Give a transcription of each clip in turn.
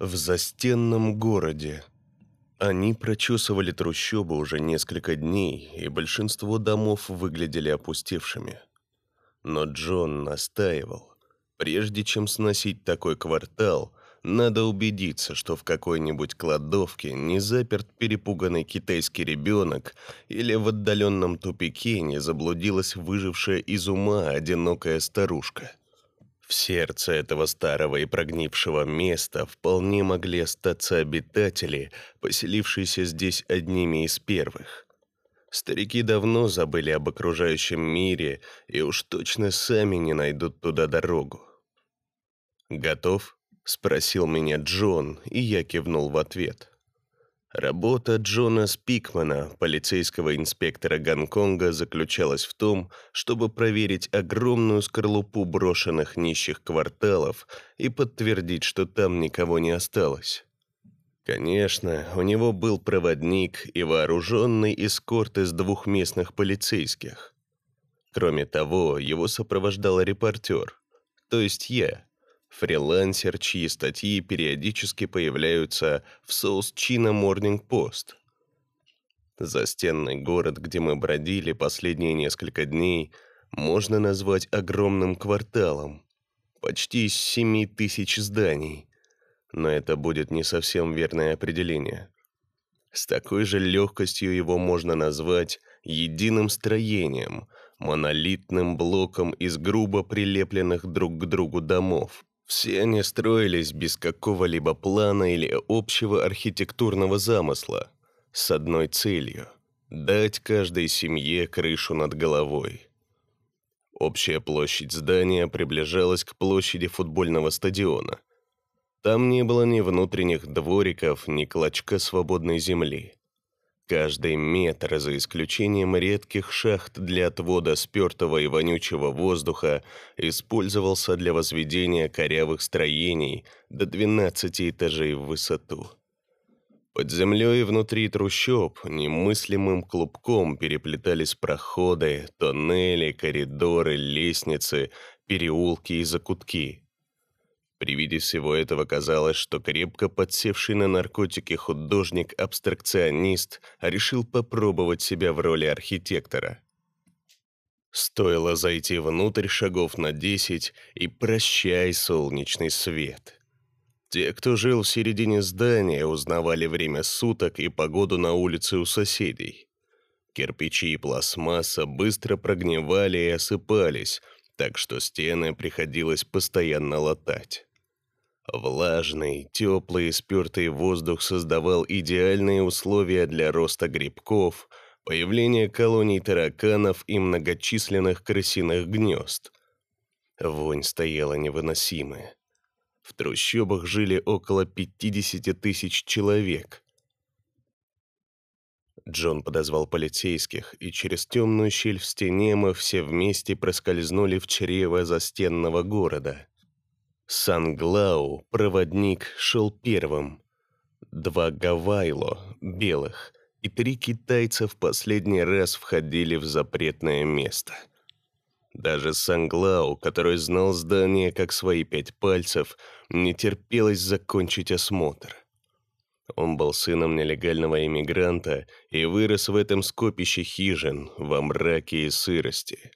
в застенном городе. Они прочесывали трущобы уже несколько дней, и большинство домов выглядели опустевшими. Но Джон настаивал. Прежде чем сносить такой квартал, надо убедиться, что в какой-нибудь кладовке не заперт перепуганный китайский ребенок или в отдаленном тупике не заблудилась выжившая из ума одинокая старушка. В сердце этого старого и прогнившего места вполне могли остаться обитатели, поселившиеся здесь одними из первых. Старики давно забыли об окружающем мире и уж точно сами не найдут туда дорогу. «Готов?» — спросил меня Джон, и я кивнул в ответ. Работа Джона Спикмана, полицейского инспектора Гонконга, заключалась в том, чтобы проверить огромную скорлупу брошенных нищих кварталов и подтвердить, что там никого не осталось. Конечно, у него был проводник и вооруженный эскорт из двух местных полицейских. Кроме того, его сопровождал репортер, то есть я, фрилансер, чьи статьи периодически появляются в Соус Чина Morning Post. Застенный город, где мы бродили последние несколько дней, можно назвать огромным кварталом. Почти из семи тысяч зданий. Но это будет не совсем верное определение. С такой же легкостью его можно назвать единым строением, монолитным блоком из грубо прилепленных друг к другу домов. Все они строились без какого-либо плана или общего архитектурного замысла, с одной целью – дать каждой семье крышу над головой. Общая площадь здания приближалась к площади футбольного стадиона. Там не было ни внутренних двориков, ни клочка свободной земли. Каждый метр, за исключением редких шахт для отвода спертого и вонючего воздуха, использовался для возведения корявых строений до 12 этажей в высоту. Под землей и внутри трущоб немыслимым клубком переплетались проходы, тоннели, коридоры, лестницы, переулки и закутки. При виде всего этого казалось, что крепко подсевший на наркотики художник-абстракционист решил попробовать себя в роли архитектора. Стоило зайти внутрь шагов на десять, и прощай солнечный свет. Те, кто жил в середине здания, узнавали время суток и погоду на улице у соседей. Кирпичи и пластмасса быстро прогнивали и осыпались, так что стены приходилось постоянно латать. Влажный, теплый спертый воздух создавал идеальные условия для роста грибков, появления колоний тараканов и многочисленных крысиных гнезд. Вонь стояла невыносимая. В трущобах жили около 50 тысяч человек. Джон подозвал полицейских, и через темную щель в стене мы все вместе проскользнули в чрево застенного города. Санглау, проводник, шел первым. Два гавайло, белых, и три китайца в последний раз входили в запретное место. Даже Санглау, который знал здание как свои пять пальцев, не терпелось закончить осмотр. Он был сыном нелегального иммигранта и вырос в этом скопище хижин, во мраке и сырости.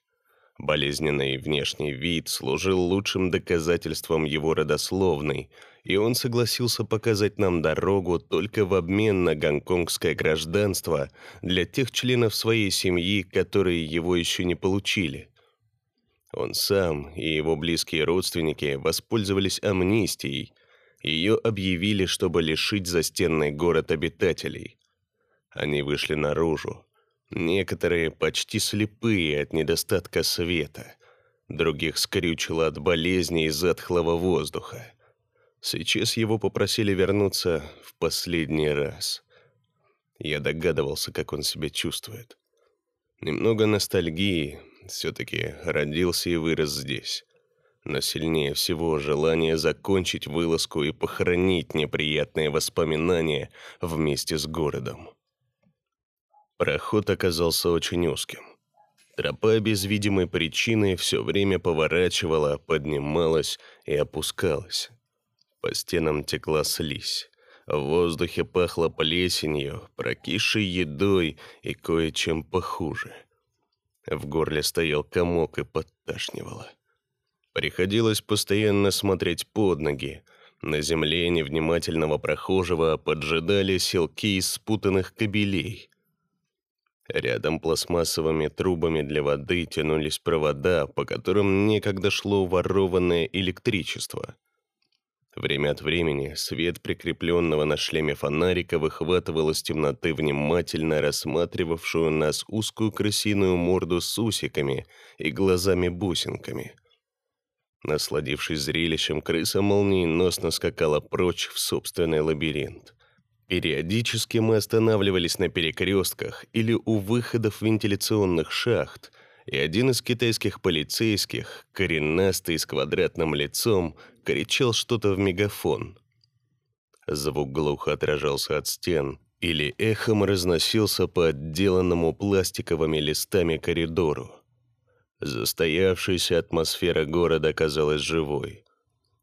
Болезненный внешний вид служил лучшим доказательством его родословной, и он согласился показать нам дорогу только в обмен на гонконгское гражданство для тех членов своей семьи, которые его еще не получили. Он сам и его близкие родственники воспользовались амнистией. Ее объявили, чтобы лишить застенный город обитателей. Они вышли наружу, Некоторые почти слепые от недостатка света, других скрючило от болезни и затхлого воздуха. Сейчас его попросили вернуться в последний раз. Я догадывался, как он себя чувствует. Немного ностальгии, все-таки родился и вырос здесь. Но сильнее всего желание закончить вылазку и похоронить неприятные воспоминания вместе с городом. Проход оказался очень узким. Тропа без видимой причины все время поворачивала, поднималась и опускалась. По стенам текла слизь. В воздухе пахло плесенью, прокисшей едой и кое-чем похуже. В горле стоял комок и подташнивало. Приходилось постоянно смотреть под ноги. На земле невнимательного прохожего поджидали селки из спутанных кабелей. Рядом пластмассовыми трубами для воды тянулись провода, по которым некогда шло ворованное электричество. Время от времени свет прикрепленного на шлеме фонарика выхватывал из темноты внимательно рассматривавшую нас узкую крысиную морду с усиками и глазами-бусинками. Насладившись зрелищем, крыса молниеносно скакала прочь в собственный лабиринт. Периодически мы останавливались на перекрестках или у выходов вентиляционных шахт, и один из китайских полицейских, коренастый с квадратным лицом, кричал что-то в мегафон. Звук глухо отражался от стен или эхом разносился по отделанному пластиковыми листами коридору. Застоявшаяся атмосфера города казалась живой.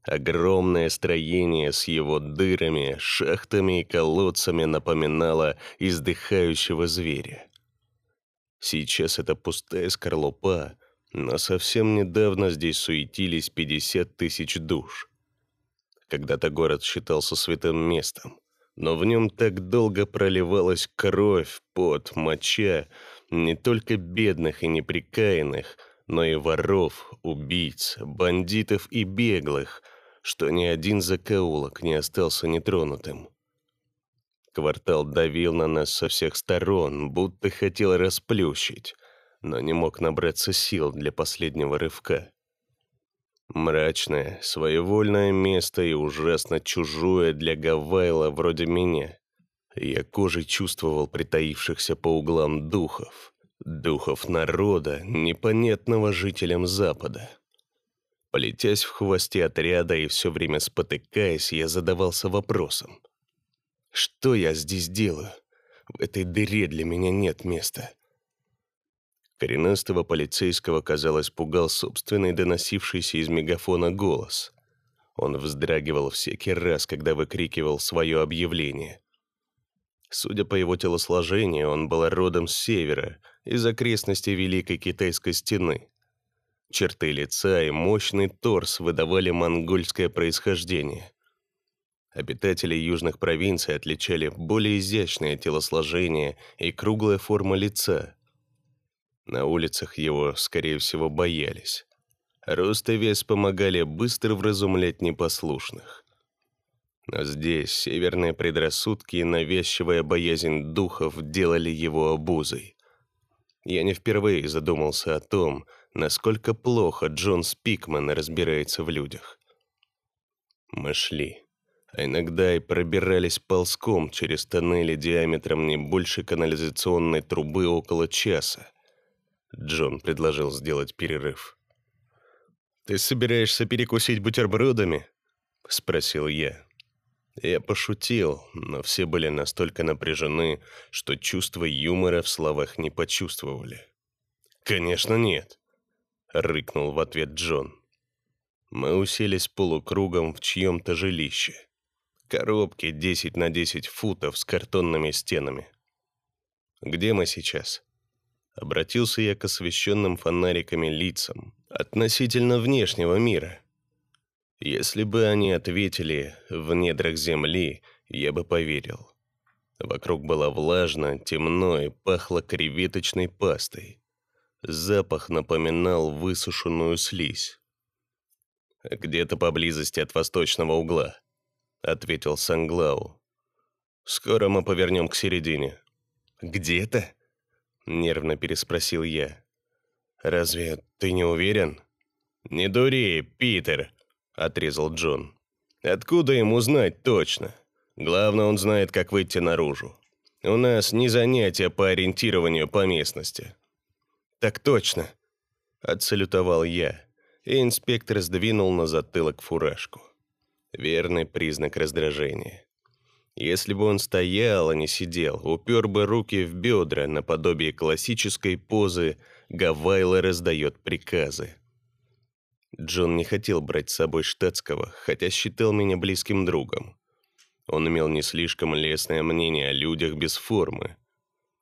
Огромное строение с его дырами, шахтами и колодцами напоминало издыхающего зверя. Сейчас это пустая скорлупа, но совсем недавно здесь суетились 50 тысяч душ. Когда-то город считался святым местом, но в нем так долго проливалась кровь, пот, моча не только бедных и неприкаянных, но и воров, убийц, бандитов и беглых, что ни один закоулок не остался нетронутым. Квартал давил на нас со всех сторон, будто хотел расплющить, но не мог набраться сил для последнего рывка. Мрачное, своевольное место и ужасно чужое для Гавайла вроде меня. Я кожей чувствовал притаившихся по углам духов. Духов народа, непонятного жителям Запада. Полетясь в хвосте отряда и все время спотыкаясь, я задавался вопросом. Что я здесь делаю? В этой дыре для меня нет места. Коренастого полицейского, казалось, пугал собственный доносившийся из мегафона голос. Он вздрагивал всякий раз, когда выкрикивал свое объявление. Судя по его телосложению, он был родом с севера, из окрестностей Великой Китайской стены. Черты лица и мощный торс выдавали монгольское происхождение. Обитатели южных провинций отличали более изящное телосложение и круглая форма лица. На улицах его, скорее всего, боялись. Рост и вес помогали быстро вразумлять непослушных. Но здесь северные предрассудки и навязчивая боязнь духов делали его обузой. Я не впервые задумался о том, насколько плохо Джон Спикман разбирается в людях. Мы шли а иногда и пробирались ползком через тоннели диаметром не больше канализационной трубы около часа. Джон предложил сделать перерыв. «Ты собираешься перекусить бутербродами?» — спросил я. Я пошутил, но все были настолько напряжены, что чувство юмора в словах не почувствовали. «Конечно нет», — рыкнул в ответ Джон. Мы уселись полукругом в чьем-то жилище. Коробки 10 на 10 футов с картонными стенами. Где мы сейчас? Обратился я к освещенным фонариками лицам относительно внешнего мира. Если бы они ответили «в недрах земли», я бы поверил. Вокруг было влажно, темно и пахло креветочной пастой. Запах напоминал высушенную слизь. Где-то поблизости от восточного угла. — ответил Санглау. «Скоро мы повернем к середине». «Где-то?» — нервно переспросил я. «Разве ты не уверен?» «Не дури, Питер», — отрезал Джон. «Откуда ему знать точно? Главное, он знает, как выйти наружу. У нас не занятия по ориентированию по местности». «Так точно», — отсалютовал я, и инспектор сдвинул на затылок фуражку. Верный признак раздражения. Если бы он стоял, а не сидел, упер бы руки в бедра наподобие классической позы «Гавайла раздает приказы». Джон не хотел брать с собой штатского, хотя считал меня близким другом. Он имел не слишком лестное мнение о людях без формы.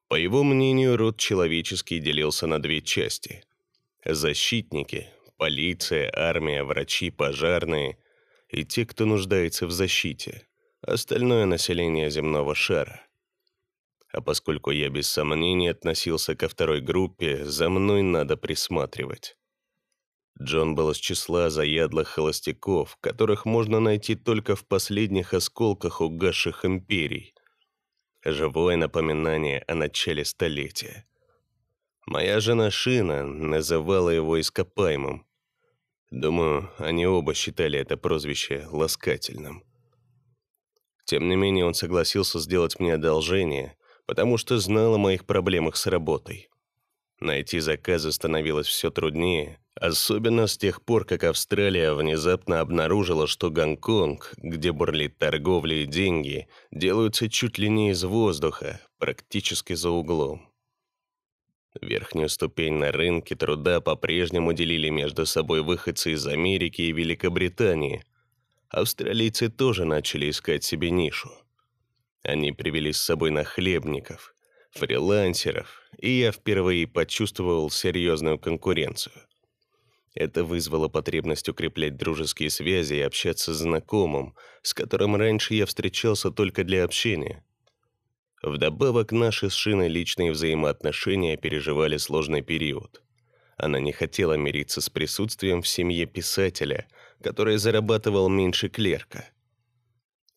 По его мнению, род человеческий делился на две части. Защитники, полиция, армия, врачи, пожарные и те, кто нуждается в защите, остальное население земного шара. А поскольку я без сомнений относился ко второй группе, за мной надо присматривать. Джон был из числа заядлых холостяков, которых можно найти только в последних осколках угасших империй. Живое напоминание о начале столетия. Моя жена Шина называла его ископаемым. Думаю, они оба считали это прозвище ласкательным. Тем не менее, он согласился сделать мне одолжение, потому что знал о моих проблемах с работой. Найти заказы становилось все труднее, особенно с тех пор, как Австралия внезапно обнаружила, что Гонконг, где бурлит торговля и деньги, делаются чуть ли не из воздуха, практически за углом. Верхнюю ступень на рынке труда по-прежнему делили между собой выходцы из Америки и Великобритании. Австралийцы тоже начали искать себе нишу. Они привели с собой нахлебников, фрилансеров, и я впервые почувствовал серьезную конкуренцию. Это вызвало потребность укреплять дружеские связи и общаться с знакомым, с которым раньше я встречался только для общения. Вдобавок, наши с Шиной личные взаимоотношения переживали сложный период. Она не хотела мириться с присутствием в семье писателя, который зарабатывал меньше клерка.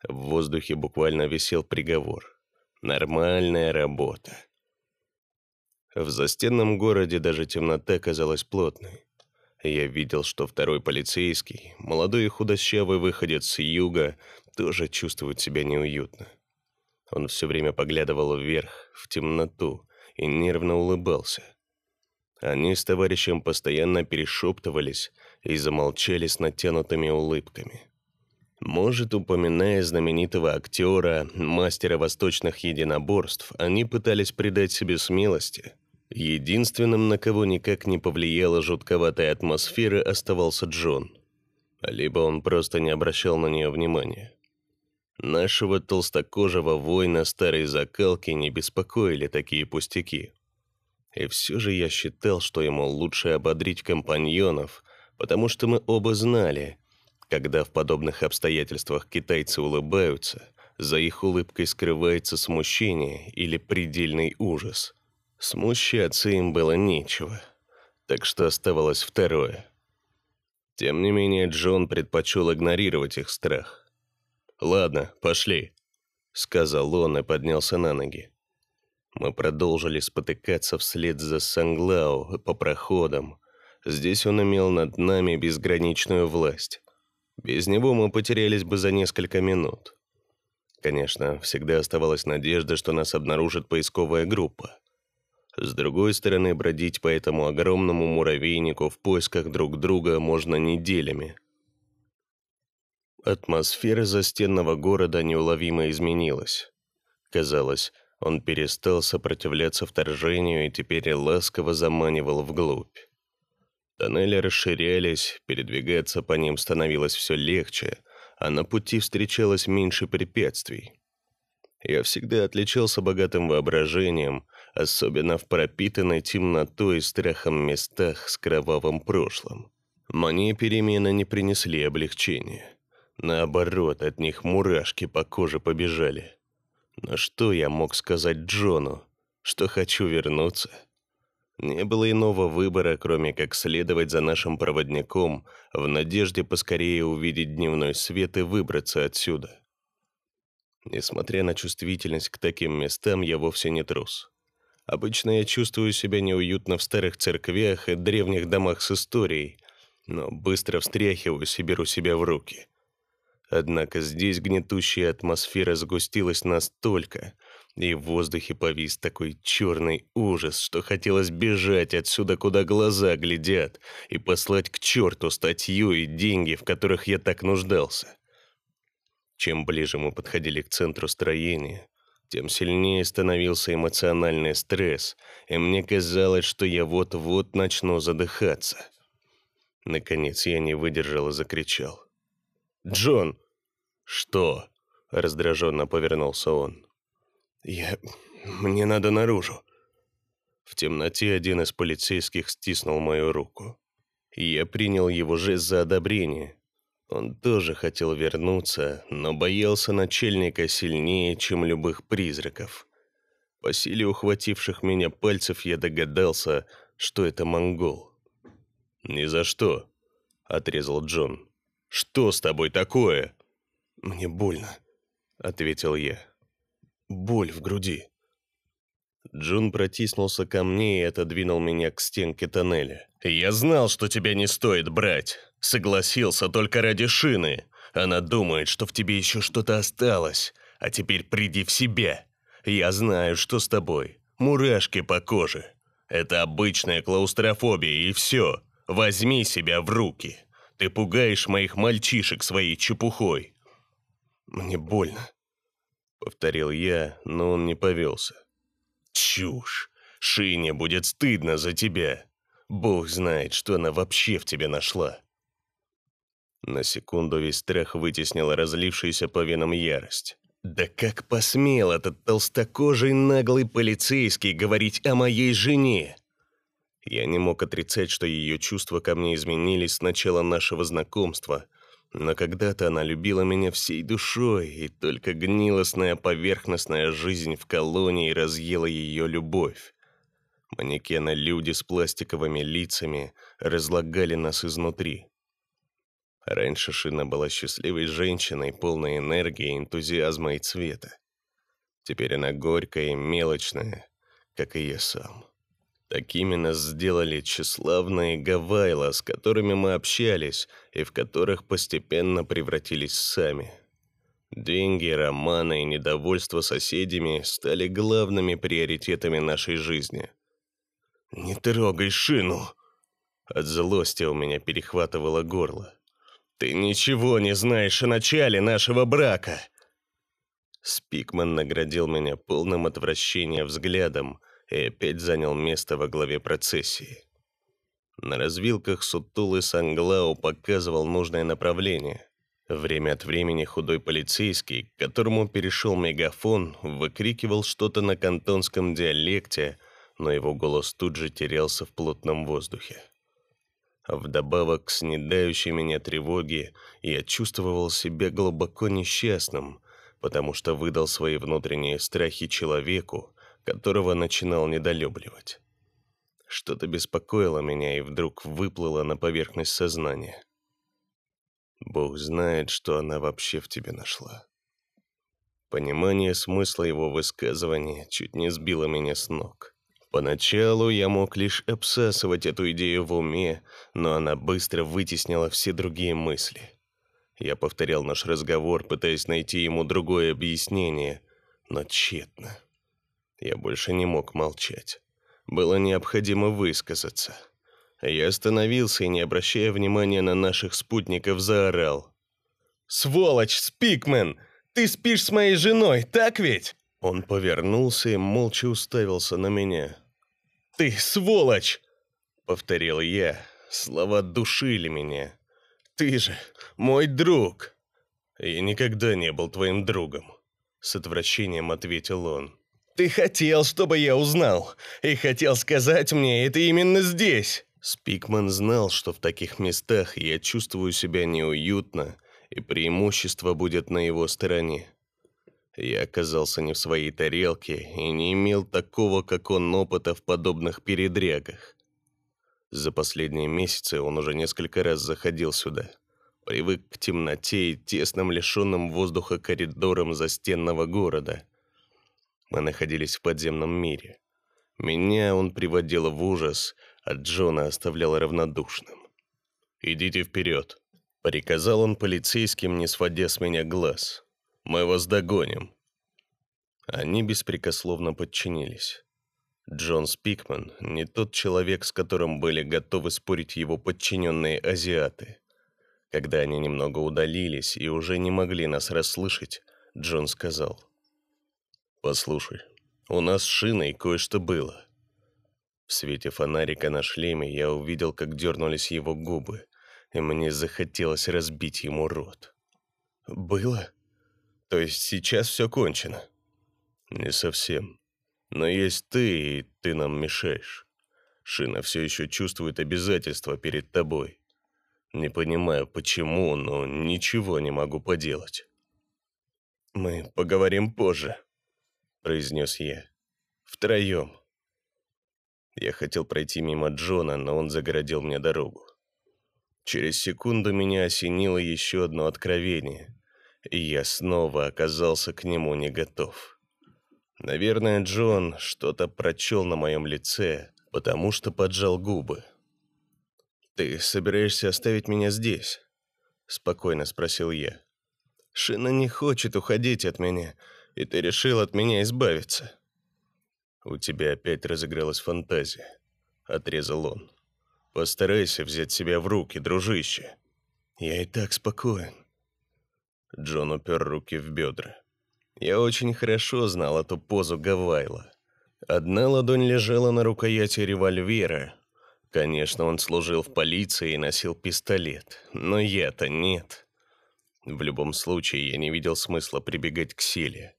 В воздухе буквально висел приговор. Нормальная работа. В застенном городе даже темнота казалась плотной. Я видел, что второй полицейский, молодой и худощавый выходец с юга, тоже чувствует себя неуютно. Он все время поглядывал вверх, в темноту, и нервно улыбался. Они с товарищем постоянно перешептывались и замолчали с натянутыми улыбками. Может, упоминая знаменитого актера, мастера восточных единоборств, они пытались придать себе смелости. Единственным, на кого никак не повлияла жутковатая атмосфера, оставался Джон. Либо он просто не обращал на нее внимания. Нашего толстокожего воина старой закалки не беспокоили такие пустяки. И все же я считал, что ему лучше ободрить компаньонов, потому что мы оба знали, когда в подобных обстоятельствах китайцы улыбаются, за их улыбкой скрывается смущение или предельный ужас. Смущаться им было нечего, так что оставалось второе. Тем не менее, Джон предпочел игнорировать их страх. «Ладно, пошли», — сказал он и поднялся на ноги. Мы продолжили спотыкаться вслед за Санглау по проходам. Здесь он имел над нами безграничную власть. Без него мы потерялись бы за несколько минут. Конечно, всегда оставалась надежда, что нас обнаружит поисковая группа. С другой стороны, бродить по этому огромному муравейнику в поисках друг друга можно неделями. Атмосфера застенного города неуловимо изменилась. Казалось, он перестал сопротивляться вторжению и теперь ласково заманивал вглубь. Тоннели расширялись, передвигаться по ним становилось все легче, а на пути встречалось меньше препятствий. Я всегда отличался богатым воображением, особенно в пропитанной темнотой и страхом местах с кровавым прошлым. Мне перемены не принесли облегчения. Наоборот, от них мурашки по коже побежали. Но что я мог сказать Джону? Что хочу вернуться? Не было иного выбора, кроме как следовать за нашим проводником в надежде поскорее увидеть дневной свет и выбраться отсюда. Несмотря на чувствительность к таким местам, я вовсе не трус. Обычно я чувствую себя неуютно в старых церквях и древних домах с историей, но быстро встряхиваюсь и беру себя в руки. Однако здесь гнетущая атмосфера сгустилась настолько, и в воздухе повис такой черный ужас, что хотелось бежать отсюда, куда глаза глядят, и послать к черту статью и деньги, в которых я так нуждался. Чем ближе мы подходили к центру строения, тем сильнее становился эмоциональный стресс, и мне казалось, что я вот-вот начну задыхаться. Наконец я не выдержал и закричал. «Джон!» «Что?» — раздраженно повернулся он. «Я... мне надо наружу». В темноте один из полицейских стиснул мою руку. Я принял его жест за одобрение. Он тоже хотел вернуться, но боялся начальника сильнее, чем любых призраков. По силе ухвативших меня пальцев я догадался, что это монгол. «Ни за что», — отрезал Джон. «Что с тобой такое?» «Мне больно», — ответил я. «Боль в груди». Джун протиснулся ко мне и отодвинул меня к стенке тоннеля. «Я знал, что тебя не стоит брать. Согласился только ради шины. Она думает, что в тебе еще что-то осталось. А теперь приди в себя. Я знаю, что с тобой. Мурашки по коже. Это обычная клаустрофобия, и все. Возьми себя в руки. Ты пугаешь моих мальчишек своей чепухой». «Мне больно», — повторил я, но он не повелся. «Чушь! Шине будет стыдно за тебя. Бог знает, что она вообще в тебе нашла». На секунду весь страх вытеснил разлившаяся по венам ярость. «Да как посмел этот толстокожий наглый полицейский говорить о моей жене?» Я не мог отрицать, что ее чувства ко мне изменились с начала нашего знакомства, но когда-то она любила меня всей душой, и только гнилостная поверхностная жизнь в колонии разъела ее любовь. Манекены-люди с пластиковыми лицами разлагали нас изнутри. Раньше Шина была счастливой женщиной, полной энергии, энтузиазма и цвета. Теперь она горькая и мелочная, как и я сам. Такими нас сделали тщеславные Гавайла, с которыми мы общались и в которых постепенно превратились сами. Деньги, романы и недовольство соседями стали главными приоритетами нашей жизни. «Не трогай шину!» От злости у меня перехватывало горло. «Ты ничего не знаешь о начале нашего брака!» Спикман наградил меня полным отвращения взглядом и опять занял место во главе процессии. На развилках сутулый Санглау показывал нужное направление. Время от времени худой полицейский, к которому перешел мегафон, выкрикивал что-то на кантонском диалекте, но его голос тут же терялся в плотном воздухе. Вдобавок к снедающей меня тревоге, я чувствовал себя глубоко несчастным, потому что выдал свои внутренние страхи человеку, которого начинал недолюбливать. Что-то беспокоило меня и вдруг выплыло на поверхность сознания. Бог знает, что она вообще в тебе нашла. Понимание смысла его высказывания чуть не сбило меня с ног. Поначалу я мог лишь обсасывать эту идею в уме, но она быстро вытеснила все другие мысли. Я повторял наш разговор, пытаясь найти ему другое объяснение, но тщетно. Я больше не мог молчать. Было необходимо высказаться. Я остановился и, не обращая внимания на наших спутников, заорал. «Сволочь, Спикмен! Ты спишь с моей женой, так ведь?» Он повернулся и молча уставился на меня. «Ты сволочь!» — повторил я. Слова душили меня. «Ты же мой друг!» «Я никогда не был твоим другом», — с отвращением ответил он. «Ты хотел, чтобы я узнал, и хотел сказать мне это именно здесь!» Спикман знал, что в таких местах я чувствую себя неуютно, и преимущество будет на его стороне. Я оказался не в своей тарелке и не имел такого, как он, опыта в подобных передрягах. За последние месяцы он уже несколько раз заходил сюда. Привык к темноте и тесным лишенным воздуха коридорам застенного города. Мы находились в подземном мире. Меня он приводил в ужас, а Джона оставлял равнодушным. «Идите вперед», — приказал он полицейским, не сводя с меня глаз. Мы вас догоним». Они беспрекословно подчинились. Джон Спикман не тот человек, с которым были готовы спорить его подчиненные азиаты. Когда они немного удалились и уже не могли нас расслышать, Джон сказал. «Послушай, у нас с шиной кое-что было». В свете фонарика на шлеме я увидел, как дернулись его губы, и мне захотелось разбить ему рот. «Было? То есть сейчас все кончено?» «Не совсем. Но есть ты, и ты нам мешаешь. Шина все еще чувствует обязательства перед тобой. Не понимаю, почему, но ничего не могу поделать». «Мы поговорим позже», — произнес я. «Втроем». Я хотел пройти мимо Джона, но он загородил мне дорогу. Через секунду меня осенило еще одно откровение, и я снова оказался к нему не готов. Наверное, Джон что-то прочел на моем лице, потому что поджал губы. «Ты собираешься оставить меня здесь?» — спокойно спросил я. «Шина не хочет уходить от меня, и ты решил от меня избавиться». «У тебя опять разыгралась фантазия», — отрезал он. Постарайся взять себя в руки, дружище. Я и так спокоен. Джон упер руки в бедра. Я очень хорошо знал эту позу Гавайла. Одна ладонь лежала на рукояти револьвера. Конечно, он служил в полиции и носил пистолет, но я-то нет. В любом случае, я не видел смысла прибегать к силе.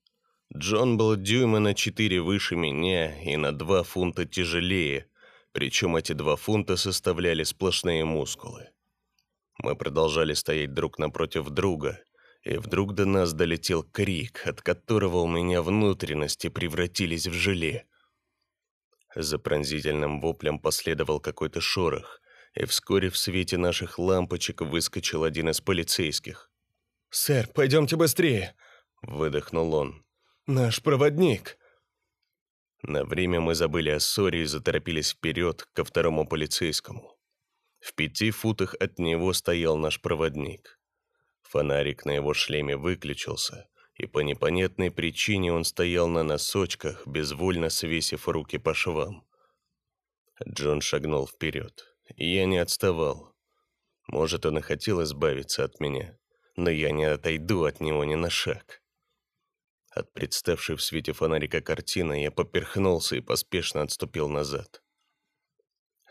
Джон был дюйма на четыре выше меня и на два фунта тяжелее, причем эти два фунта составляли сплошные мускулы. Мы продолжали стоять друг напротив друга, и вдруг до нас долетел крик, от которого у меня внутренности превратились в желе. За пронзительным воплем последовал какой-то шорох, и вскоре в свете наших лампочек выскочил один из полицейских. «Сэр, пойдемте быстрее!» – выдохнул он. «Наш проводник!» На время мы забыли о ссоре и заторопились вперед ко второму полицейскому. В пяти футах от него стоял наш проводник. Фонарик на его шлеме выключился, и по непонятной причине он стоял на носочках, безвольно свесив руки по швам. Джон шагнул вперед, я не отставал. Может, он и хотел избавиться от меня, но я не отойду от него ни на шаг. От представшей в свете фонарика картины я поперхнулся и поспешно отступил назад.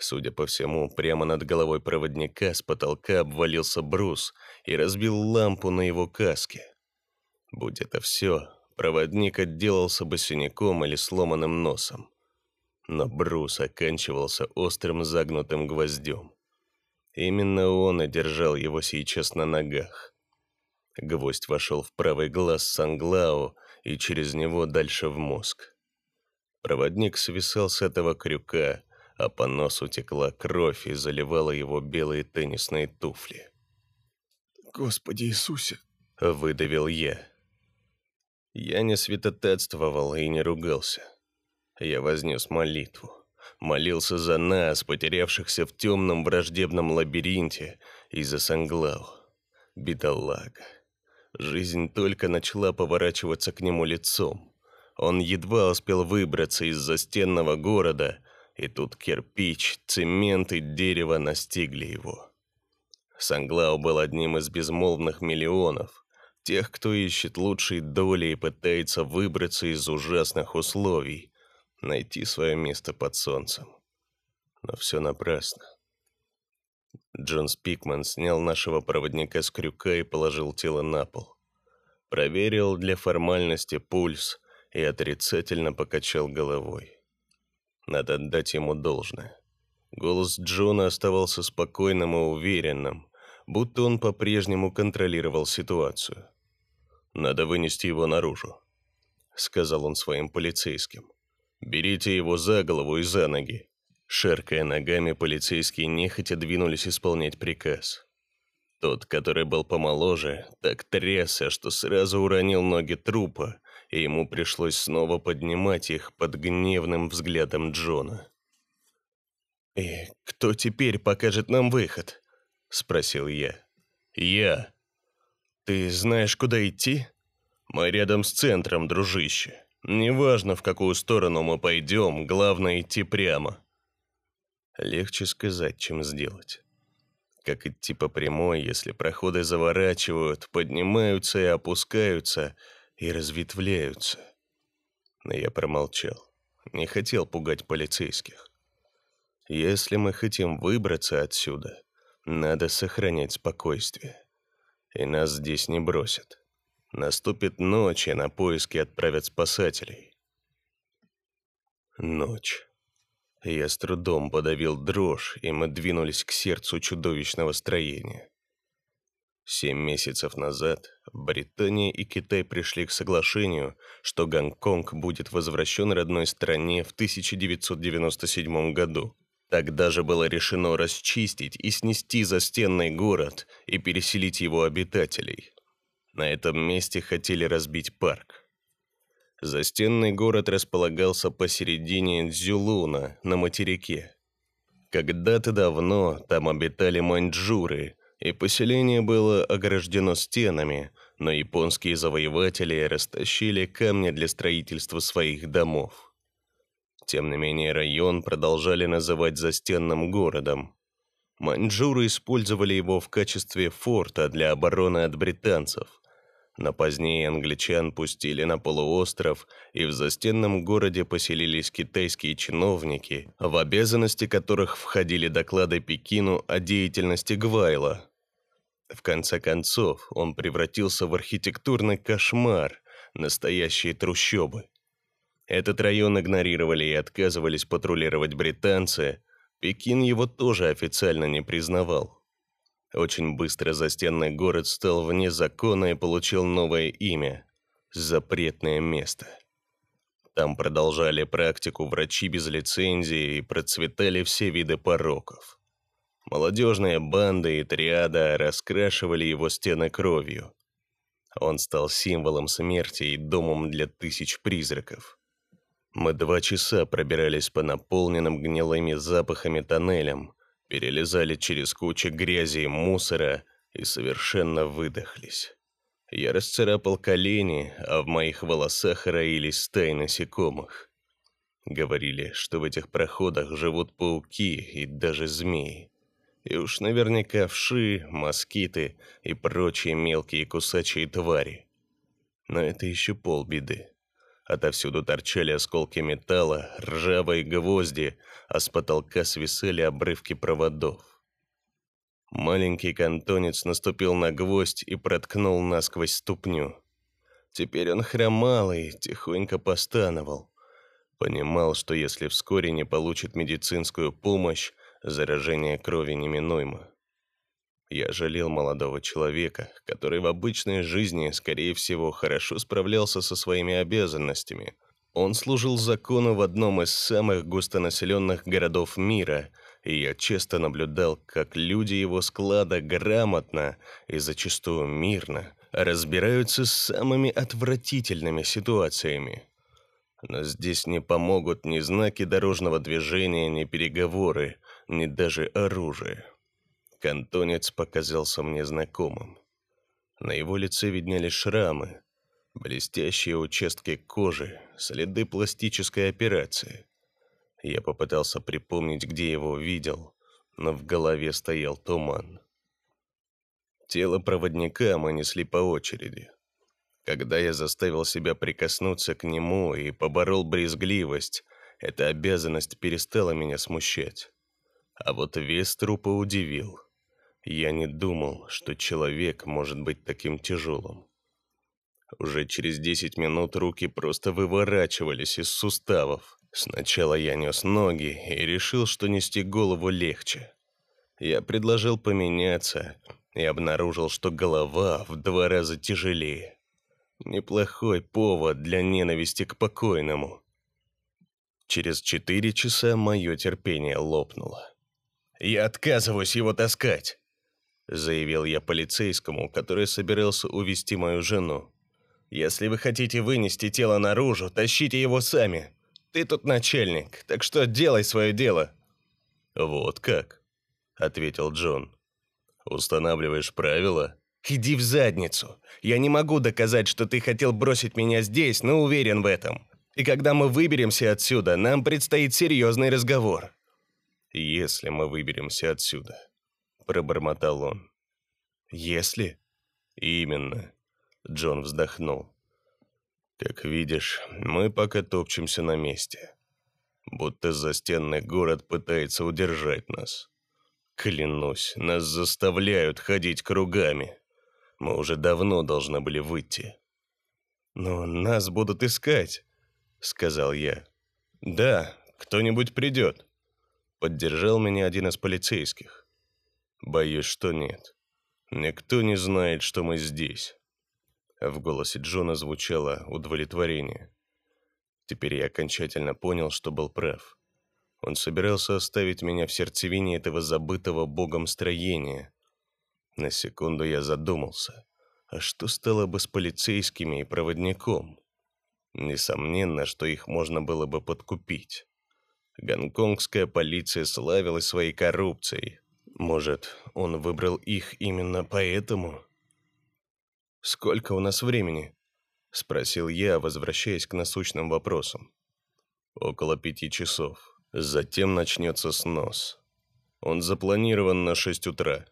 Судя по всему, прямо над головой проводника с потолка обвалился брус и разбил лампу на его каске. Будь это все, проводник отделался бы синяком или сломанным носом. Но брус оканчивался острым загнутым гвоздем. Именно он и держал его сейчас на ногах. Гвоздь вошел в правый глаз Санглау и через него дальше в мозг. Проводник свисал с этого крюка, а по носу текла кровь и заливала его белые теннисные туфли. «Господи Иисусе!» — выдавил я. Я не святотатствовал и не ругался. Я вознес молитву. Молился за нас, потерявшихся в темном враждебном лабиринте, и за Санглау. Бедолага. Жизнь только начала поворачиваться к нему лицом. Он едва успел выбраться из застенного города, и тут кирпич, цемент и дерево настигли его. Санглау был одним из безмолвных миллионов, тех, кто ищет лучшей доли и пытается выбраться из ужасных условий, найти свое место под солнцем. Но все напрасно. Джон Спикман снял нашего проводника с крюка и положил тело на пол. Проверил для формальности пульс и отрицательно покачал головой. Надо отдать ему должное. Голос Джона оставался спокойным и уверенным, будто он по-прежнему контролировал ситуацию. «Надо вынести его наружу», — сказал он своим полицейским. «Берите его за голову и за ноги. Шаркая ногами, полицейские нехотя двинулись исполнять приказ. Тот, который был помоложе, так трясся, что сразу уронил ноги трупа, и ему пришлось снова поднимать их под гневным взглядом Джона. «И кто теперь покажет нам выход?» — спросил я. «Я». «Ты знаешь, куда идти?» «Мы рядом с центром, дружище. Неважно, в какую сторону мы пойдем, главное идти прямо». Легче сказать, чем сделать. Как идти по прямой, если проходы заворачивают, поднимаются и опускаются, и разветвляются? Но я промолчал. Не хотел пугать полицейских. Если мы хотим выбраться отсюда, Надо сохранять спокойствие. И нас здесь не бросят. Наступит ночь, и на поиски отправят спасателей. Ночь. Я с трудом подавил дрожь, и мы двинулись к сердцу чудовищного строения. Семь месяцев назад Британия и Китай пришли к соглашению, что Гонконг будет возвращен родной стране в 1997 году. Тогда же было решено расчистить и снести застенный город и переселить его обитателей. На этом месте хотели разбить парк. Застенный город располагался посередине Дзюлуна на материке. Когда-то давно там обитали маньчжуры, и поселение было ограждено стенами, но японские завоеватели растащили камни для строительства своих домов. Тем не менее, район продолжали называть застенным городом. Маньчжуры использовали его в качестве форта для обороны от британцев – но позднее англичан пустили на полуостров, и в застенном городе поселились китайские чиновники, в обязанности которых входили доклады Пекину о деятельности Гвайла. В конце концов, он превратился в архитектурный кошмар, настоящие трущобы. Этот район игнорировали и отказывались патрулировать британцы, Пекин его тоже официально не признавал. Очень быстро застенный город стал вне закона и получил новое имя – запретное место. Там продолжали практику врачи без лицензии и процветали все виды пороков. Молодежные банды и триада раскрашивали его стены кровью. Он стал символом смерти и домом для тысяч призраков. Мы два часа пробирались по наполненным гнилыми запахами тоннелям, перелезали через кучи грязи и мусора и совершенно выдохлись. Я расцарапал колени, а в моих волосах роились стаи насекомых. Говорили, что в этих проходах живут пауки и даже змеи. И уж наверняка вши, москиты и прочие мелкие кусачие твари. Но это еще полбеды. Отовсюду торчали осколки металла, ржавые гвозди, а с потолка свисали обрывки проводов. Маленький кантонец наступил на гвоздь и проткнул насквозь ступню. Теперь он хромал и тихонько постановал. Понимал, что если вскоре не получит медицинскую помощь, заражение крови неминуемо. Я жалел молодого человека, который в обычной жизни, скорее всего, хорошо справлялся со своими обязанностями. Он служил закону в одном из самых густонаселенных городов мира, и я часто наблюдал, как люди его склада грамотно и зачастую мирно разбираются с самыми отвратительными ситуациями. Но здесь не помогут ни знаки дорожного движения, ни переговоры, ни даже оружие. Кантонец показался мне знакомым. На его лице виднелись шрамы, блестящие участки кожи, следы пластической операции. Я попытался припомнить, где его видел, но в голове стоял туман. Тело проводника мы несли по очереди. Когда я заставил себя прикоснуться к нему и поборол брезгливость, эта обязанность перестала меня смущать. А вот вес трупа удивил. Я не думал, что человек может быть таким тяжелым. Уже через 10 минут руки просто выворачивались из суставов. Сначала я нес ноги и решил, что нести голову легче. Я предложил поменяться и обнаружил, что голова в два раза тяжелее. Неплохой повод для ненависти к покойному. Через четыре часа мое терпение лопнуло. «Я отказываюсь его таскать!» заявил я полицейскому, который собирался увести мою жену. Если вы хотите вынести тело наружу, тащите его сами. Ты тут начальник, так что делай свое дело. Вот как, ответил Джон. Устанавливаешь правила? Иди в задницу. Я не могу доказать, что ты хотел бросить меня здесь, но уверен в этом. И когда мы выберемся отсюда, нам предстоит серьезный разговор. Если мы выберемся отсюда, пробормотал он. Если? Именно. Джон вздохнул. Как видишь, мы пока топчемся на месте. Будто застенный город пытается удержать нас. Клянусь, нас заставляют ходить кругами. Мы уже давно должны были выйти. Но нас будут искать, сказал я. Да, кто-нибудь придет. Поддержал меня один из полицейских. Боюсь, что нет. Никто не знает, что мы здесь. В голосе Джона звучало удовлетворение. Теперь я окончательно понял, что был прав. Он собирался оставить меня в сердцевине этого забытого богом строения. На секунду я задумался, а что стало бы с полицейскими и проводником? Несомненно, что их можно было бы подкупить. Гонконгская полиция славилась своей коррупцией. Может, он выбрал их именно поэтому? «Сколько у нас времени?» — спросил я, возвращаясь к насущным вопросам. «Около пяти часов». Затем начнется снос. Он запланирован на шесть утра.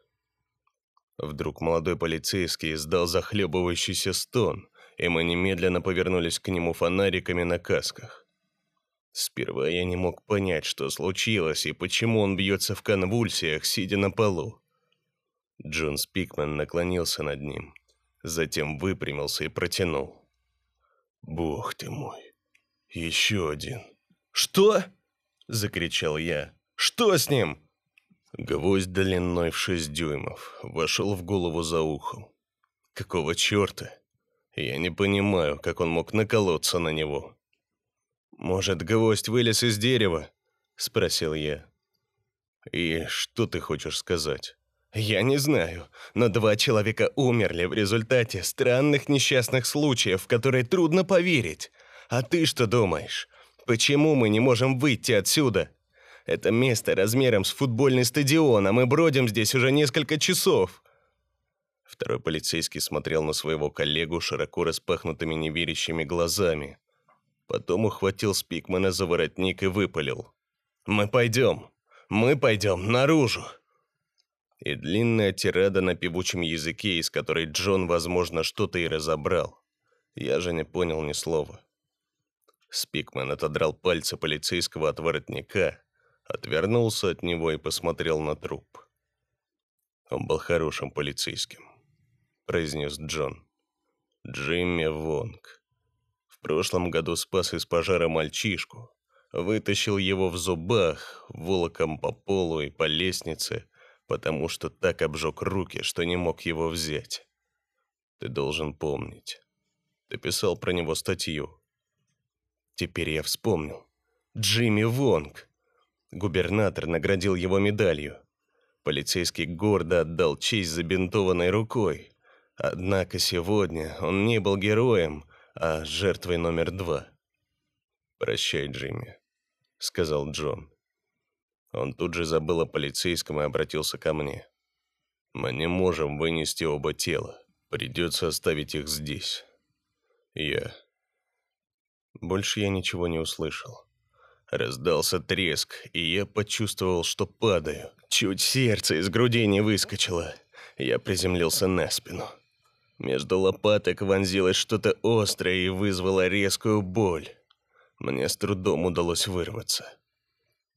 Вдруг молодой полицейский издал захлебывающийся стон, и мы немедленно повернулись к нему фонариками на касках. Сперва я не мог понять, что случилось и почему он бьется в конвульсиях, сидя на полу. Джон Спикман наклонился над ним, затем выпрямился и протянул. «Бог ты мой! Еще один!» «Что?» закричал я. Что с ним? Гвоздь длиной в шесть дюймов вошел в голову за ухом. Какого черта? Я не понимаю, как он мог наколоться на него. Может, гвоздь вылез из дерева? спросил я. И что ты хочешь сказать? Я не знаю, но два человека умерли в результате странных несчастных случаев, в которые трудно поверить. А ты что думаешь? Почему мы не можем выйти отсюда? Это место размером с футбольный стадион, а мы бродим здесь уже несколько часов. Второй полицейский смотрел на своего коллегу широко распахнутыми неверящими глазами. Потом ухватил Спикмана за воротник и выпалил. «Мы пойдем! Мы пойдем наружу!» И длинная тирада на певучем языке, из которой Джон, возможно, что-то и разобрал. Я же не понял ни слова. Спикман отодрал пальцы полицейского от воротника, отвернулся от него и посмотрел на труп. «Он был хорошим полицейским», — произнес Джон. «Джимми Вонг. В прошлом году спас из пожара мальчишку, вытащил его в зубах, волоком по полу и по лестнице, потому что так обжег руки, что не мог его взять. Ты должен помнить. Ты писал про него статью. Теперь я вспомнил. Джимми Вонг. Губернатор наградил его медалью. Полицейский гордо отдал честь забинтованной рукой. Однако сегодня он не был героем, а жертвой номер два. «Прощай, Джимми», — сказал Джон. Он тут же забыл о полицейском и обратился ко мне. «Мы не можем вынести оба тела. Придется оставить их здесь». Я больше я ничего не услышал. Раздался треск, и я почувствовал, что падаю. Чуть сердце из груди не выскочило. Я приземлился на спину. Между лопаток вонзилось что-то острое и вызвало резкую боль. Мне с трудом удалось вырваться.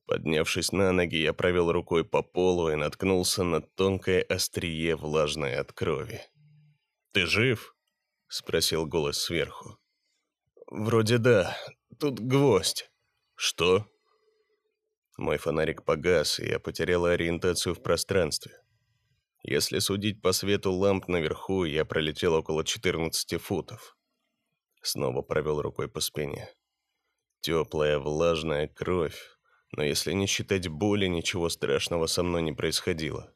Поднявшись на ноги, я провел рукой по полу и наткнулся на тонкое острие, влажное от крови. «Ты жив?» — спросил голос сверху. «Вроде да. Тут гвоздь». «Что?» Мой фонарик погас, и я потерял ориентацию в пространстве. Если судить по свету ламп наверху, я пролетел около 14 футов. Снова провел рукой по спине. Теплая, влажная кровь, но если не считать боли, ничего страшного со мной не происходило.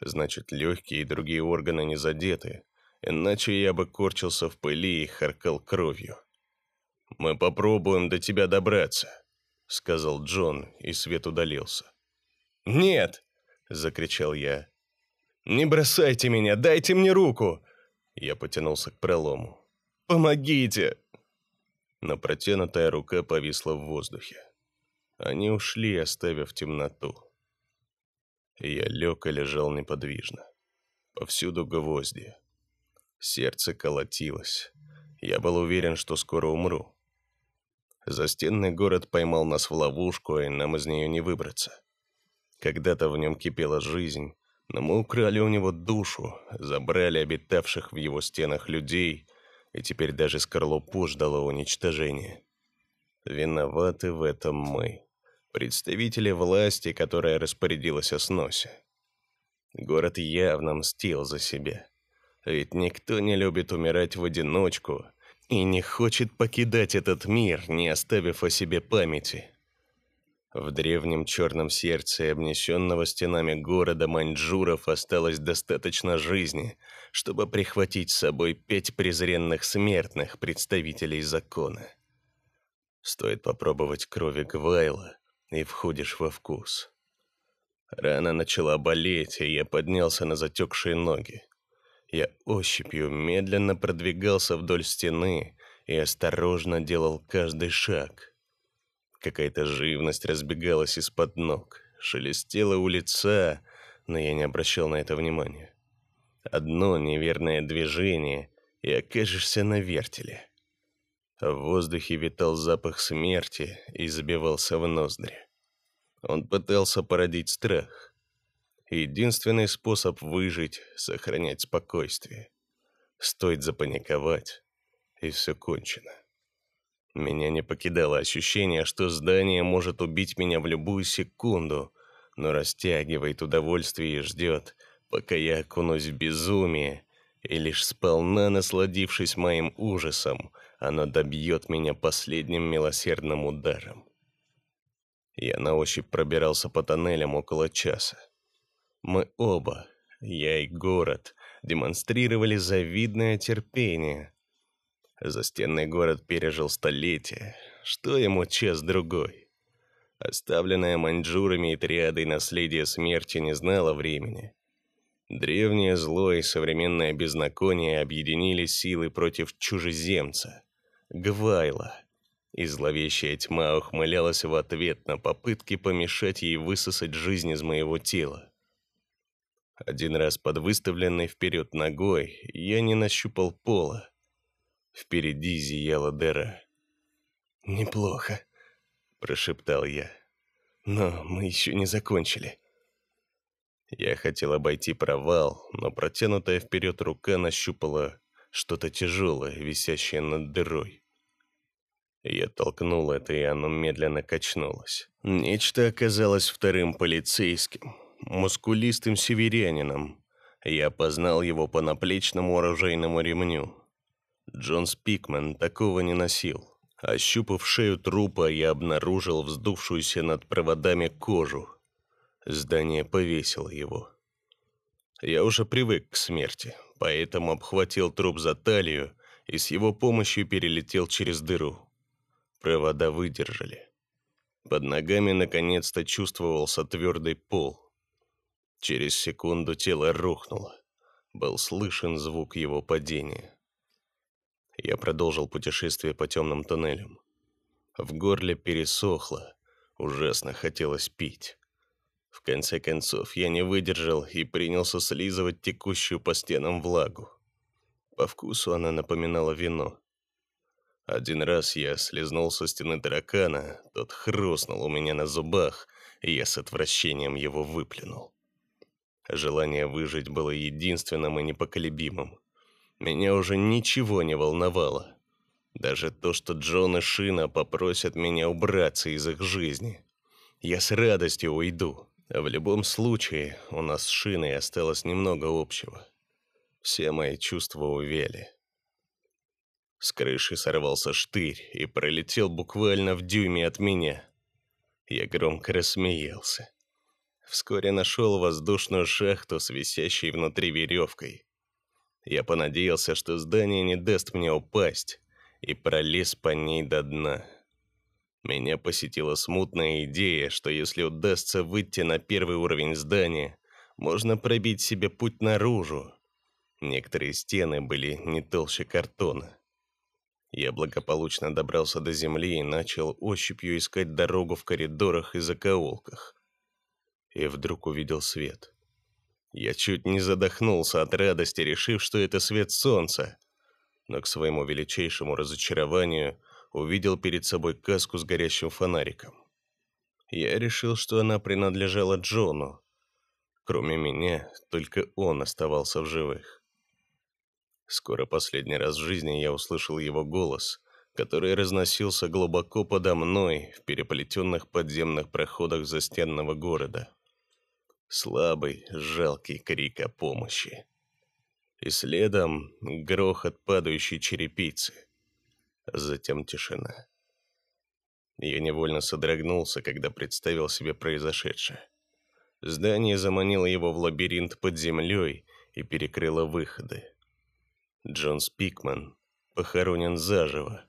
Значит, легкие и другие органы не задеты, иначе я бы корчился в пыли и харкал кровью. «Мы попробуем до тебя добраться», — сказал Джон, и свет удалился. «Нет!» — закричал я. «Не бросайте меня, дайте мне руку!» Я потянулся к пролому. «Помогите!» Но протянутая рука повисла в воздухе. Они ушли, оставив темноту. Я лег и лежал неподвижно. Повсюду гвозди. Сердце колотилось. Я был уверен, что скоро умру. Застенный город поймал нас в ловушку, и нам из нее не выбраться. Когда-то в нем кипела жизнь, но мы украли у него душу, забрали обитавших в его стенах людей, и теперь даже скорлупу ждало уничтожения. Виноваты в этом мы, представители власти, которая распорядилась о сносе. Город явно мстил за себя. Ведь никто не любит умирать в одиночку и не хочет покидать этот мир, не оставив о себе памяти. В древнем черном сердце обнесенного стенами города Маньчжуров осталось достаточно жизни, чтобы прихватить с собой пять презренных смертных представителей закона. Стоит попробовать крови Гвайла, и входишь во вкус. Рана начала болеть, и я поднялся на затекшие ноги. Я ощупью медленно продвигался вдоль стены и осторожно делал каждый шаг. Какая-то живность разбегалась из-под ног, шелестела у лица, но я не обращал на это внимания. Одно неверное движение, и окажешься на вертеле. В воздухе витал запах смерти и забивался в ноздри. Он пытался породить страх. Единственный способ выжить — сохранять спокойствие. Стоит запаниковать, и все кончено. Меня не покидало ощущение, что здание может убить меня в любую секунду, но растягивает удовольствие и ждет, пока я окунусь в безумие, и лишь сполна насладившись моим ужасом, оно добьет меня последним милосердным ударом. Я на ощупь пробирался по тоннелям около часа. Мы оба, я и город, демонстрировали завидное терпение. Застенный город пережил столетия, что ему час-другой. Оставленное маньчжурами и триадой наследие смерти не знало времени. Древнее зло и современное беззаконие объединили силы против чужеземца, Гвайла, и зловещая тьма ухмылялась в ответ на попытки помешать ей высосать жизнь из моего тела. Один раз под выставленной вперед ногой я не нащупал пола. Впереди зияла дыра. «Неплохо», — прошептал я. «Но мы еще не закончили». Я хотел обойти провал, но протянутая вперед рука нащупала что-то тяжелое, висящее над дырой. Я толкнул это, и оно медленно качнулось. Нечто оказалось вторым полицейским, мускулистым северянином. Я познал его по наплечному оружейному ремню. Джон Спикман такого не носил. Ощупав шею трупа, я обнаружил вздувшуюся над проводами кожу. Здание повесило его. Я уже привык к смерти, поэтому обхватил труп за талию и с его помощью перелетел через дыру. Провода выдержали. Под ногами наконец-то чувствовался твердый пол. Через секунду тело рухнуло. Был слышен звук его падения. Я продолжил путешествие по темным туннелям. В горле пересохло, ужасно хотелось пить. В конце концов, я не выдержал и принялся слизывать текущую по стенам влагу. По вкусу она напоминала вино. Один раз я слезнул со стены таракана, тот хрустнул у меня на зубах, и я с отвращением его выплюнул. Желание выжить было единственным и непоколебимым. Меня уже ничего не волновало. Даже то, что Джон и Шина попросят меня убраться из их жизни. Я с радостью уйду. В любом случае, у нас с Шиной осталось немного общего. Все мои чувства увели. С крыши сорвался штырь и пролетел буквально в дюйме от меня. Я громко рассмеялся. Вскоре нашел воздушную шахту с висящей внутри веревкой. Я понадеялся, что здание не даст мне упасть, и пролез по ней до дна. Меня посетила смутная идея, что если удастся выйти на первый уровень здания, можно пробить себе путь наружу. Некоторые стены были не толще картона. Я благополучно добрался до земли и начал ощупью искать дорогу в коридорах и закоулках. И вдруг увидел свет. Я чуть не задохнулся от радости, решив, что это свет солнца. Но к своему величайшему разочарованию увидел перед собой каску с горящим фонариком. Я решил, что она принадлежала Джону. Кроме меня, только он оставался в живых. Скоро последний раз в жизни я услышал его голос, который разносился глубоко подо мной в переплетенных подземных проходах застенного города. Слабый, жалкий крик о помощи. И следом грохот падающей черепицы. Затем тишина. Я невольно содрогнулся, когда представил себе произошедшее. Здание заманило его в лабиринт под землей и перекрыло выходы. Джон Спикман похоронен заживо,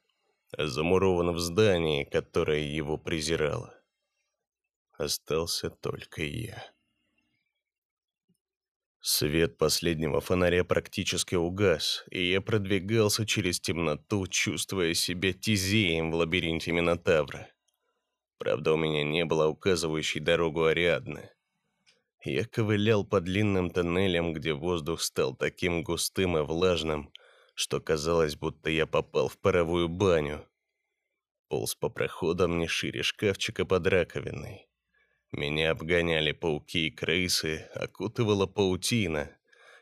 замурован в здании, которое его презирало. Остался только я. Свет последнего фонаря практически угас, и я продвигался через темноту, чувствуя себя тизеем в лабиринте Минотавра. Правда, у меня не было указывающей дорогу Ариадны. Я ковылял по длинным тоннелям, где воздух стал таким густым и влажным, что казалось, будто я попал в паровую баню. Полз по проходам не шире шкафчика под раковиной. Меня обгоняли пауки и крысы, окутывала паутина.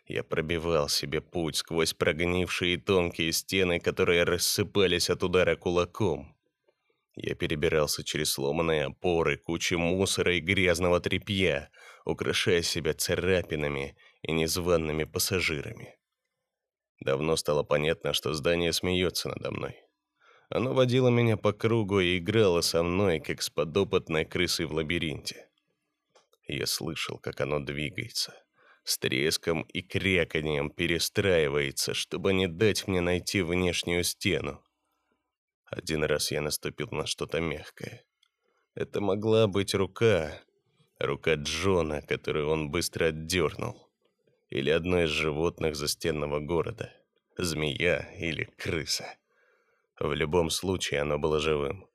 Я пробивал себе путь сквозь прогнившие тонкие стены, которые рассыпались от удара кулаком. Я перебирался через сломанные опоры, кучи мусора и грязного тряпья, украшая себя царапинами и незваными пассажирами. Давно стало понятно, что здание смеется надо мной. Оно водило меня по кругу и играло со мной, как с подопытной крысой в лабиринте. Я слышал, как оно двигается. С треском и кряканьем перестраивается, чтобы не дать мне найти внешнюю стену. Один раз я наступил на что-то мягкое. Это могла быть рука. Рука Джона, которую он быстро отдернул или одно из животных застенного города, змея или крыса. В любом случае оно было живым.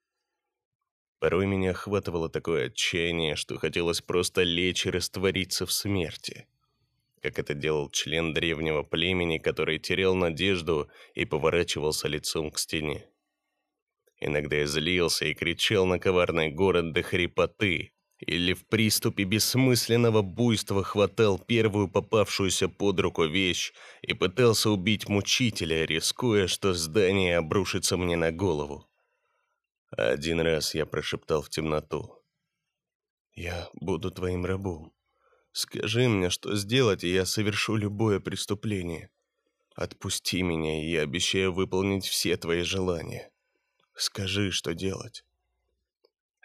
Порой меня охватывало такое отчаяние, что хотелось просто лечь и раствориться в смерти. Как это делал член древнего племени, который терял надежду и поворачивался лицом к стене. Иногда я злился и кричал на коварный город до хрипоты, или в приступе бессмысленного буйства хватал первую попавшуюся под руку вещь и пытался убить мучителя, рискуя, что здание обрушится мне на голову. Один раз я прошептал в темноту. «Я буду твоим рабом. Скажи мне, что сделать, и я совершу любое преступление. Отпусти меня, и я обещаю выполнить все твои желания. Скажи, что делать»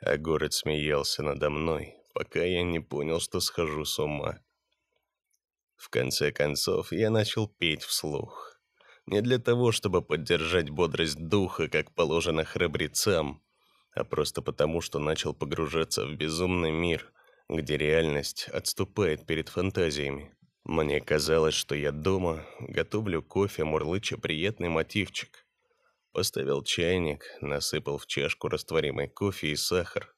а город смеялся надо мной, пока я не понял, что схожу с ума. В конце концов, я начал петь вслух. Не для того, чтобы поддержать бодрость духа, как положено храбрецам, а просто потому, что начал погружаться в безумный мир, где реальность отступает перед фантазиями. Мне казалось, что я дома, готовлю кофе, мурлыча приятный мотивчик. Поставил чайник, насыпал в чашку растворимый кофе и сахар,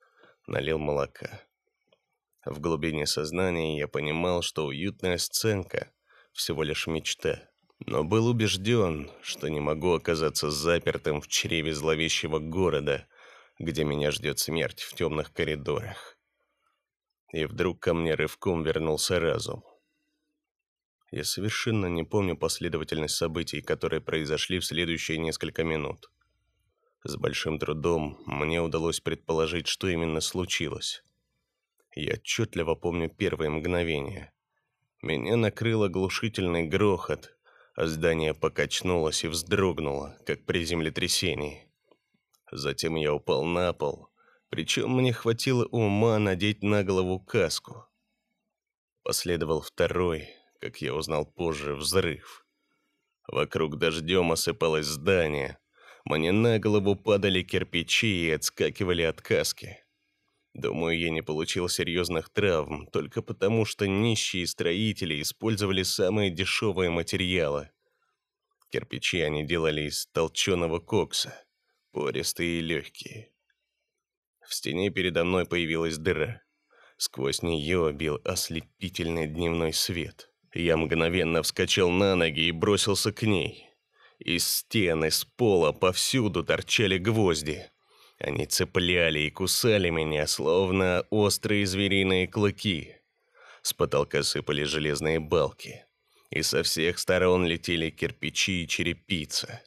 налил молока. В глубине сознания я понимал, что уютная сценка – всего лишь мечта, но был убежден, что не могу оказаться запертым в чреве зловещего города, где меня ждет смерть в темных коридорах. И вдруг ко мне рывком вернулся разум. Я совершенно не помню последовательность событий, которые произошли в следующие несколько минут. С большим трудом мне удалось предположить, что именно случилось. Я отчетливо помню первые мгновения. Меня накрыл оглушительный грохот, а здание покачнулось и вздрогнуло, как при землетрясении. Затем я упал на пол, причем мне хватило ума надеть на голову каску. Последовал второй, как я узнал позже, взрыв. Вокруг дождем осыпалось здание. Мне на голову падали кирпичи и отскакивали от каски. Думаю, я не получил серьезных травм, только потому, что нищие строители использовали самые дешевые материалы. Кирпичи они делали из толченого кокса, пористые и легкие. В стене передо мной появилась дыра. Сквозь нее бил ослепительный дневной свет. Я мгновенно вскочил на ноги и бросился к ней. Из стен, из пола повсюду торчали гвозди. Они цепляли и кусали меня, словно острые звериные клыки. С потолка сыпали железные балки, и со всех сторон летели кирпичи и черепица.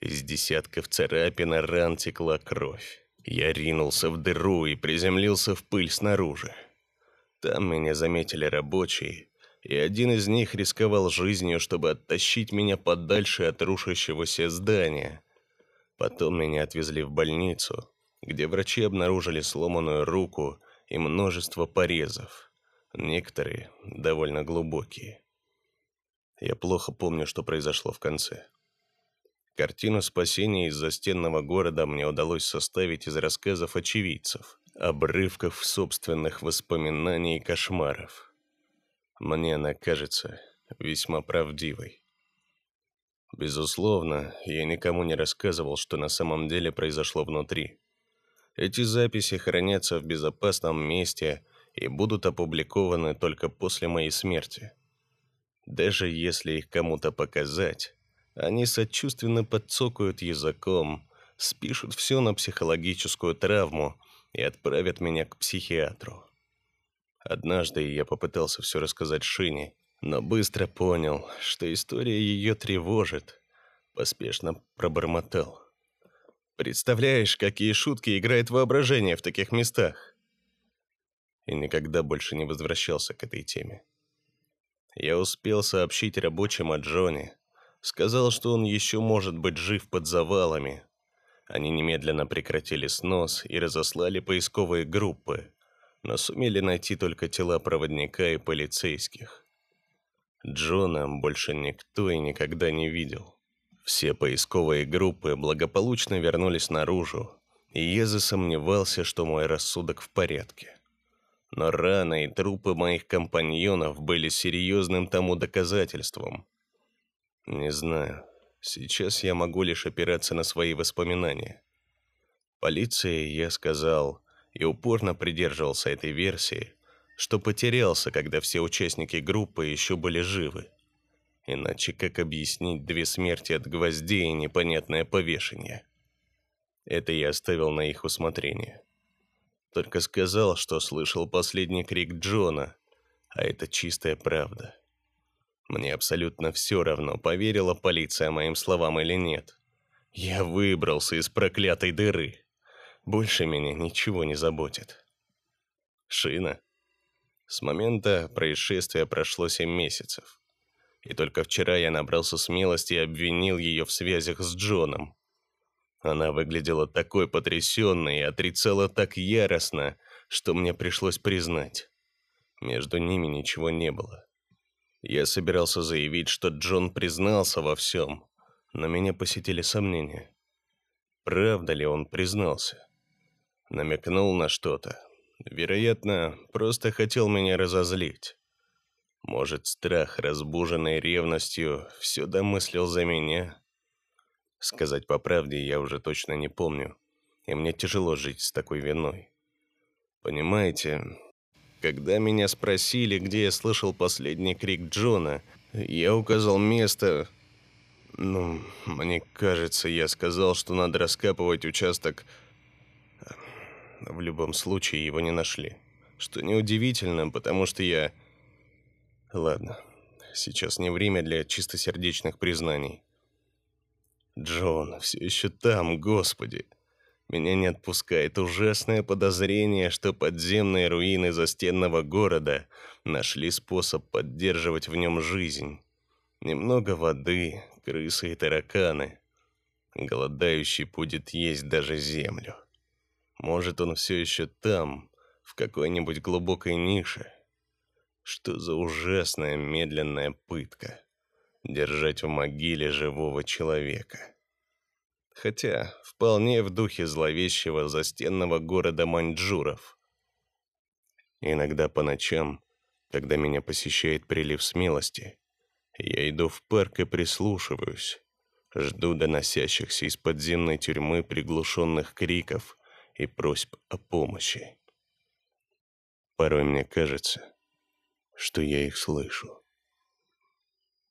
Из десятков царапин и ран текла кровь. Я ринулся в дыру и приземлился в пыль снаружи. Там меня заметили рабочие, и один из них рисковал жизнью, чтобы оттащить меня подальше от рушащегося здания. Потом меня отвезли в больницу, где врачи обнаружили сломанную руку и множество порезов, некоторые довольно глубокие. Я плохо помню, что произошло в конце. Картину спасения из застенного города мне удалось составить из рассказов очевидцев, обрывков собственных воспоминаний и кошмаров. Мне она кажется весьма правдивой. Безусловно, я никому не рассказывал, что на самом деле произошло внутри. Эти записи хранятся в безопасном месте и будут опубликованы только после моей смерти. Даже если их кому-то показать, они сочувственно подцокают языком, спишут все на психологическую травму и отправят меня к психиатру. Однажды я попытался все рассказать Шине, но быстро понял, что история ее тревожит. Поспешно пробормотал. «Представляешь, какие шутки играет воображение в таких местах!» И никогда больше не возвращался к этой теме. Я успел сообщить рабочим о Джоне, Сказал, что он еще может быть жив под завалами. Они немедленно прекратили снос и разослали поисковые группы, но сумели найти только тела проводника и полицейских. Джона больше никто и никогда не видел. Все поисковые группы благополучно вернулись наружу, и я засомневался, что мой рассудок в порядке. Но раны и трупы моих компаньонов были серьезным тому доказательством – не знаю. Сейчас я могу лишь опираться на свои воспоминания. Полиции я сказал и упорно придерживался этой версии, что потерялся, когда все участники группы еще были живы. Иначе как объяснить две смерти от гвоздей и непонятное повешение? Это я оставил на их усмотрение. Только сказал, что слышал последний крик Джона, а это чистая правда. Мне абсолютно все равно, поверила полиция моим словам или нет. Я выбрался из проклятой дыры. Больше меня ничего не заботит. Шина. С момента происшествия прошло семь месяцев. И только вчера я набрался смелости и обвинил ее в связях с Джоном. Она выглядела такой потрясенной и отрицала так яростно, что мне пришлось признать. Между ними ничего не было. Я собирался заявить, что Джон признался во всем, но меня посетили сомнения. Правда ли он признался? Намекнул на что-то. Вероятно, просто хотел меня разозлить. Может, страх, разбуженный ревностью, все домыслил за меня? Сказать по правде я уже точно не помню, и мне тяжело жить с такой виной. Понимаете, когда меня спросили, где я слышал последний крик Джона, я указал место... Ну, мне кажется, я сказал, что надо раскапывать участок... В любом случае, его не нашли. Что неудивительно, потому что я... Ладно, сейчас не время для чистосердечных признаний. Джон все еще там, господи. Меня не отпускает ужасное подозрение, что подземные руины застенного города нашли способ поддерживать в нем жизнь. Немного воды, крысы и тараканы. Голодающий будет есть даже землю. Может, он все еще там, в какой-нибудь глубокой нише. Что за ужасная медленная пытка — держать в могиле живого человека. Хотя вполне в духе зловещего застенного города маньчжуров. Иногда по ночам, когда меня посещает прилив смелости, я иду в парк и прислушиваюсь, жду доносящихся из подземной тюрьмы приглушенных криков и просьб о помощи. Порой мне кажется, что я их слышу.